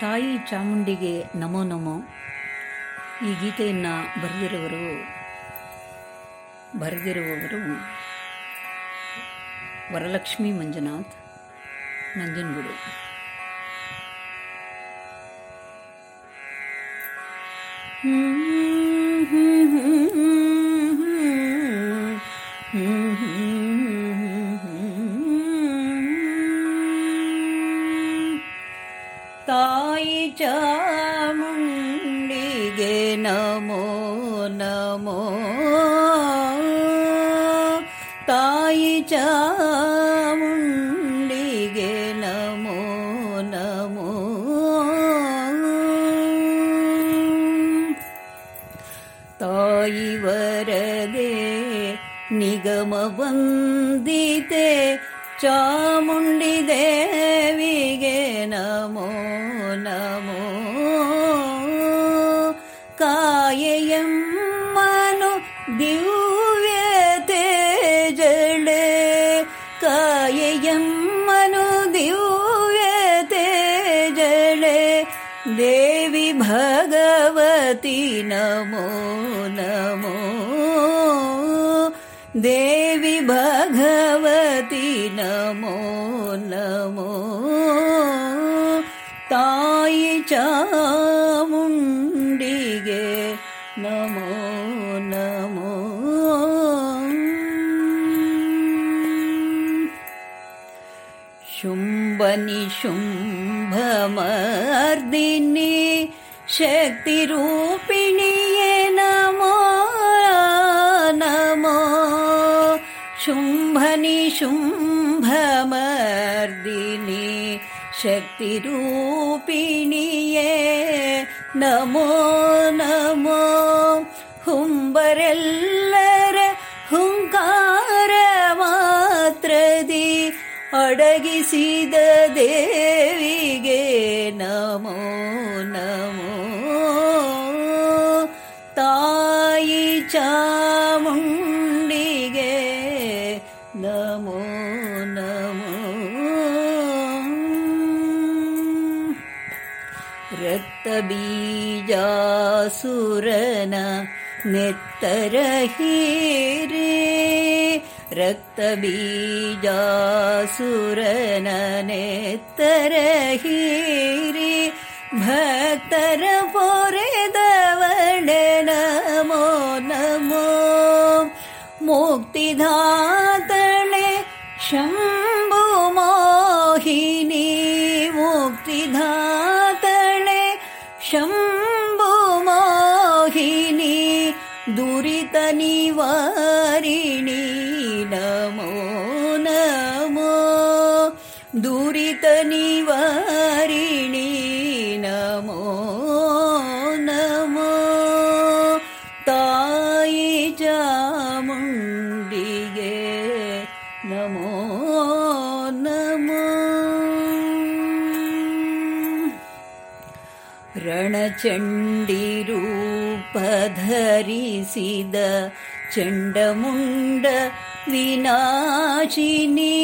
ತಾಯಿ ಚಾಮುಂಡಿಗೆ ನಮೋ ನಮೋ. ಈ ಗೀತೆಯನ್ನು ಬರೆದಿರುವರು ಬರೆದಿರುವವರು ವರಲಕ್ಷ್ಮಿ ಮಂಜುನಾಥ್ ನಂಜನಗೂಡು. ತಾಯಿ ತಾಯಿ ಚಾಮುಂಡಿಗೆ ನಮೋ ನಮೋ. ತಾಯಿ ವರದೆ ನಿಗಮ ಬಂದಿತೆ ಚಾಮುಂಡಿ ದೇವಿಗೆ ನಮೋ ನಮೋ. भगवति नमो नमो। देवि भगवति नमो नमो। तायि चामुण्डिगे नमो नमो। शुम्बनि शुम्भमर्दिनी ಶುಂಭನಿ ಶುಂಭಮರ್ದಿನಿ ಶಕ್ತಿರೂಪಿಣಿಯೇ ನಮೋ ನಮೋ ಶುಂಭನಿ ಶುಂಭಮರ್ದಿನಿ ಶಕ್ತಿರೂಪಿಣಿಯೇ ನಮೋ ನಮೋ ಹುಂಬರೆಲ್ಲರ ಹುಂಕಾರ ಮಾತ್ರದಿ नमो रक्तबीजासुरन बीजा रे रक्तबीजासुरन नेत्तरहि रे भक्तर पोरे दवणे नमो नमो मुक्तिधा शम्भुमोहिनी मुक्तिधातणे शम्भुमोहिनी दुरितनिवारिणी ರಣಚಂಡಿ ರೂಪ ಧರಿಸಿದ ಚಂಡಮುಂಡ ವಿನಾಶಿನಿ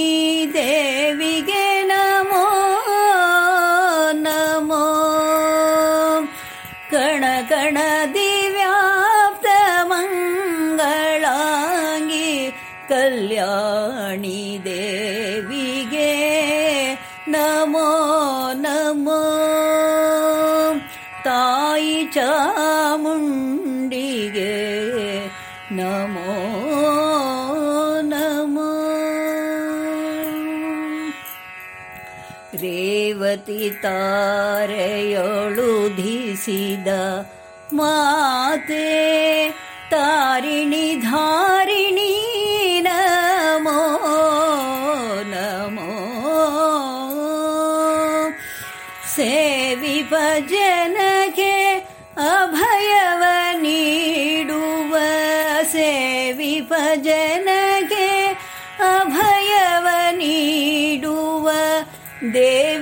ದೇವಿಗೆ ನಮೋ ನಮೋ. ಕಣ ಕಣ ದಿವ್ಯಾಪ್ತ ಮಂಗಳಾಂಗಿ ಕಲ್ಯಾಣಿ ದೇವಿಗೆ ನಮೋ. ರೇವತಿ ತಾರೆಯೊಳು ಧಿಸಿದ ಮಾತೆ ತಾರಿಣಿ ಧಾರಿಣಿ ನಮೋ ನಮೋ ಸೇವಿ ಭಜನಗೆ ಅಭಯವ ನೀಡುವ ಸೇವಿ ಭಜನಗೆ ಅಭಯವ ನೀಡುವ ದೇವಿ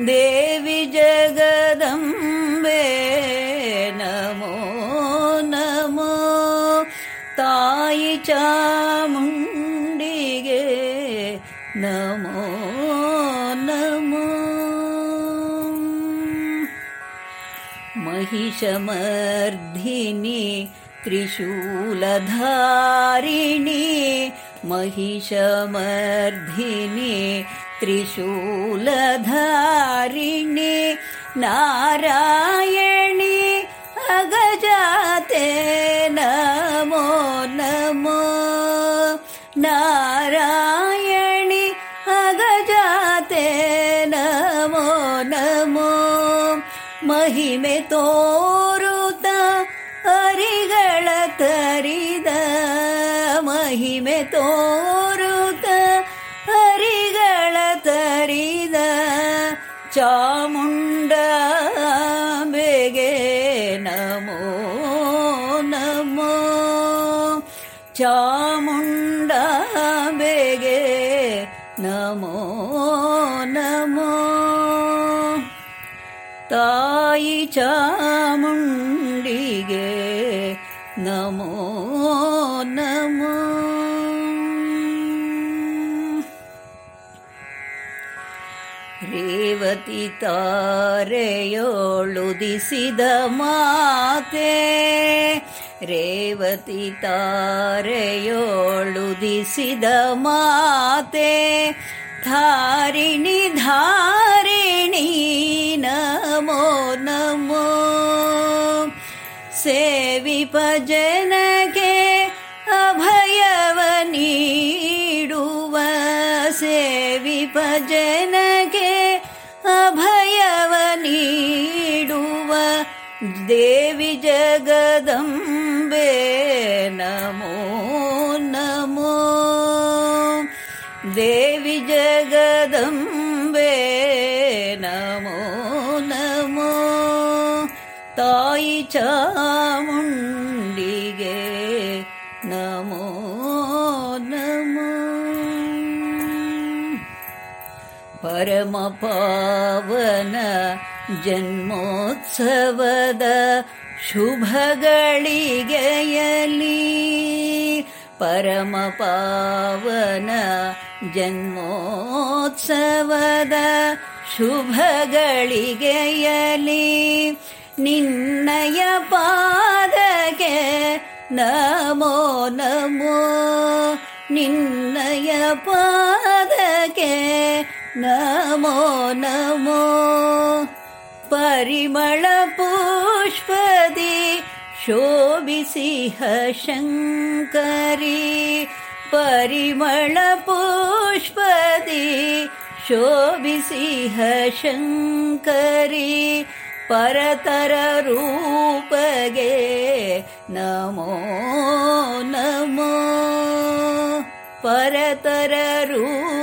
देवि जगदम्बे नमो नमो। तायि चामुण्डिगे नमो नमो। महिषमर्धिनि त्रिशूलधारिणि महिषमर्धिनि त्रिशूलधारिणी नारायणी अगजाते नमो नमो। नारायणि अगजाते नमो नमो। महिमे तोरुत हरिगणत तरिद महिमे तोरु ನಮೋ ನಮೋ. ತಾಯಿ ಚಾಮುಂಡಿಗೆ ನಮೋ ನಮೋ. ರೇವತಿ ತಾರೆಯೋಳುದಿಸಿದ ಮಾತೆ ರೇವತಿ ತಾರೆಯೋಳುದಿಸಿದ ಮಾತೆ ಧಾರಿಣಿ ಧಾರಿಣಿ ನಮೋ ನಮೋ ಸೇವಿಪ ಜನಗೆ ಅಭಯವ ನೀಡುವ ಸೇವಿಪ ಜನಗೆ ಅಭಯವ ನೀಡುವ ದೇವಿ ಜಗದಂಬೆ குருவே நமோ நமோ. தேவி ஜெகதம்பே நமோ நமோ. தாய் சாமுண்டிகே நமோ நமோ. பரமபாவன ஜன்மோத்சவத ಶುಭಗಳಿಗೆಯಲಿ ಪರಮ ಪಾವನ ಜನ್ಮೋತ್ಸವದ ಶುಭಗಳಿಗೆಯಲಿ ನಿನ್ನಯ ಪಾದಕ್ಕೆ ನಮೋ ನಮೋ ನಿನ್ನಯ ಪಾದಕ್ಕೆ ನಮೋ ನಮೋ ಪರಿಮಳ ಪುಷ್ಪದಿ पुष्पदि शोभिसिह शङ्करी परिमलपुष्पदे शोभिसिह शङ्करी परतररूपगे नमो नमो। परतररूप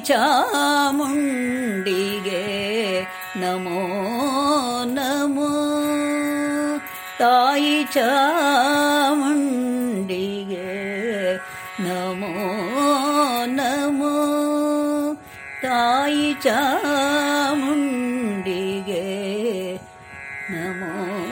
ಚಾಮುಂಡಿಗೆ ನಮೋ ನಮೋ. ತಾಯಿ ಚಾಮುಂಡಿಗೆ ನಮೋ ನಮೋ. ತಾಯಿ ಚಾಮುಂಡಿಗೆ ನಮೋ